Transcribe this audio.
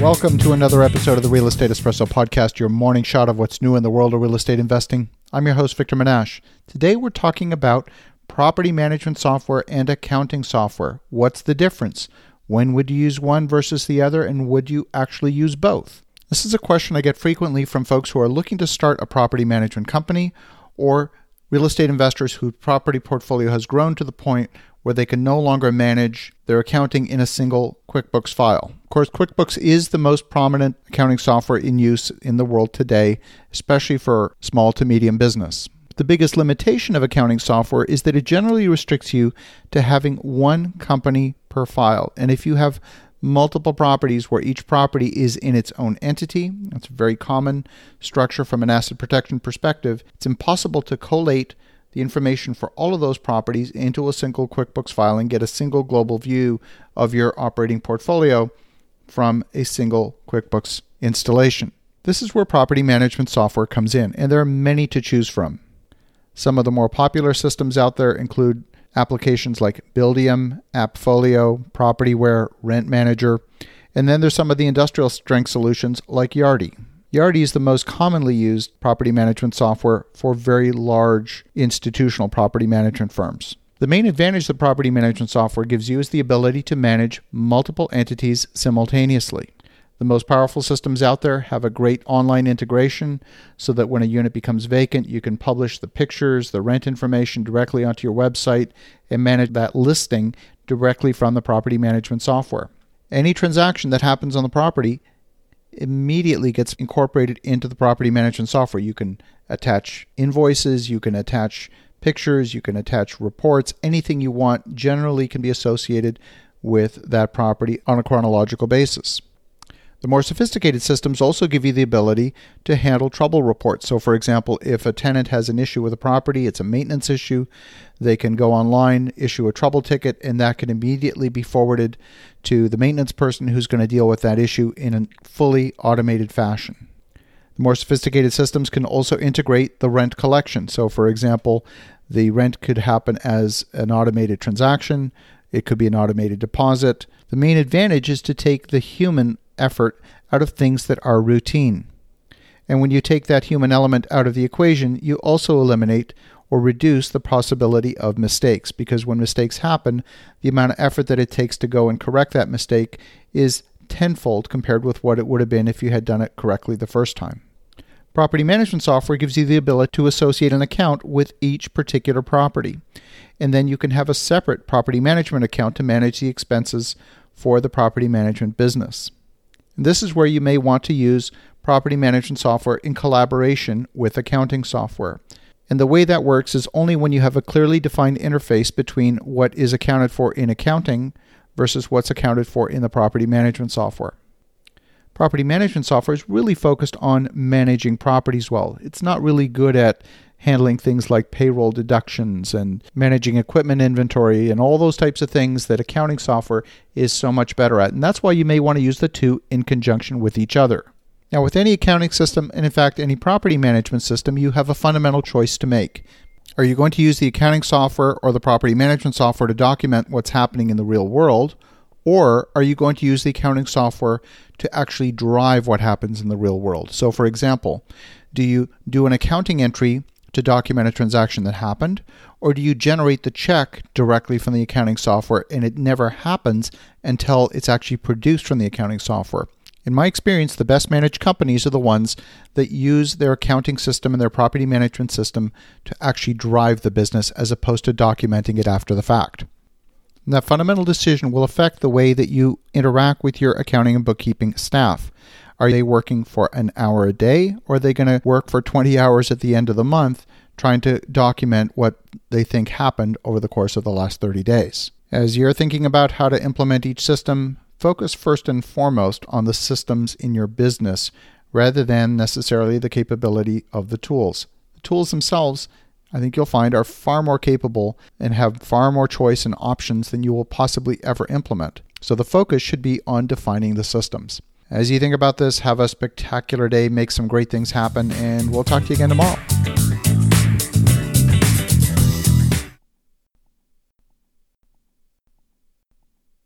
Welcome to another episode of the Real Estate Espresso Podcast, your morning shot of what's new in the world of real estate investing. I'm your host, Victor Menasce. Today we're talking about property management software and accounting software. What's the difference? When would you use one versus the other, and would you actually use both? This is a question I get frequently from folks who are looking to start a property management company or real estate investors whose property portfolio has grown to the point where they can no longer manage their accounting in a single QuickBooks file. Of course, QuickBooks is the most prominent accounting software in use in the world today, especially for small to medium business. The biggest limitation of accounting software is that it generally restricts you to having one company per file. And if you have multiple properties where each property is in its own entity, that's a very common structure from an asset protection perspective, it's impossible to collate the information for all of those properties into a single QuickBooks file and get a single global view of your operating portfolio from a single QuickBooks installation. This is where property management software comes in, and there are many to choose from. Some of the more popular systems out there include applications like Buildium, AppFolio, Propertyware, Rent Manager, and then there's some of the industrial strength solutions like Yardi. Yardi is the most commonly used property management software for very large institutional property management firms. The main advantage the property management software gives you is the ability to manage multiple entities simultaneously. The most powerful systems out there have a great online integration so that when a unit becomes vacant, you can publish the pictures, the rent information directly onto your website and manage that listing directly from the property management software. Any transaction that happens on the property immediately gets incorporated into the property management software. You can attach invoices, you can attach pictures, you can attach reports, anything you want generally can be associated with that property on a chronological basis. The more sophisticated systems also give you the ability to handle trouble reports. So, for example, if a tenant has an issue with a property, it's a maintenance issue, they can go online, issue a trouble ticket, and that can immediately be forwarded to the maintenance person who's going to deal with that issue in a fully automated fashion. The more sophisticated systems can also integrate the rent collection. So, for example, the rent could happen as an automated transaction, it could be an automated deposit. The main advantage is to take the human effort out of things that are routine. And when you take that human element out of the equation, you also eliminate or reduce the possibility of mistakes because when mistakes happen, the amount of effort that it takes to go and correct that mistake is tenfold compared with what it would have been if you had done it correctly the first time. Property management software gives you the ability to associate an account with each particular property. And then you can have a separate property management account to manage the expenses for the property management business. This is where you may want to use property management software in collaboration with accounting software. And the way that works is only when you have a clearly defined interface between what is accounted for in accounting versus what's accounted for in the property management software. Property management software is really focused on managing properties well. It's not really good at handling things like payroll deductions and managing equipment inventory and all those types of things that accounting software is so much better at. And that's why you may want to use the two in conjunction with each other. Now, with any accounting system, and in fact, any property management system, you have a fundamental choice to make. Are you going to use the accounting software or the property management software to document what's happening in the real world? Or are you going to use the accounting software to actually drive what happens in the real world? So, for example, do you do an accounting entry to document a transaction that happened? Or do you generate the check directly from the accounting software and it never happens until it's actually produced from the accounting software? In my experience, the best managed companies are the ones that use their accounting system and their property management system to actually drive the business as opposed to documenting it after the fact. And that fundamental decision will affect the way that you interact with your accounting and bookkeeping staff. Are they working for an hour a day or are they going to work for 20 hours at the end of the month trying to document what they think happened over the course of the last 30 days? As you're thinking about how to implement each system, focus first and foremost on the systems in your business rather than necessarily the capability of the tools. The tools themselves, I think you'll find, are far more capable and have far more choice and options than you will possibly ever implement. So the focus should be on defining the systems. As you think about this, have a spectacular day, make some great things happen, and we'll talk to you again tomorrow.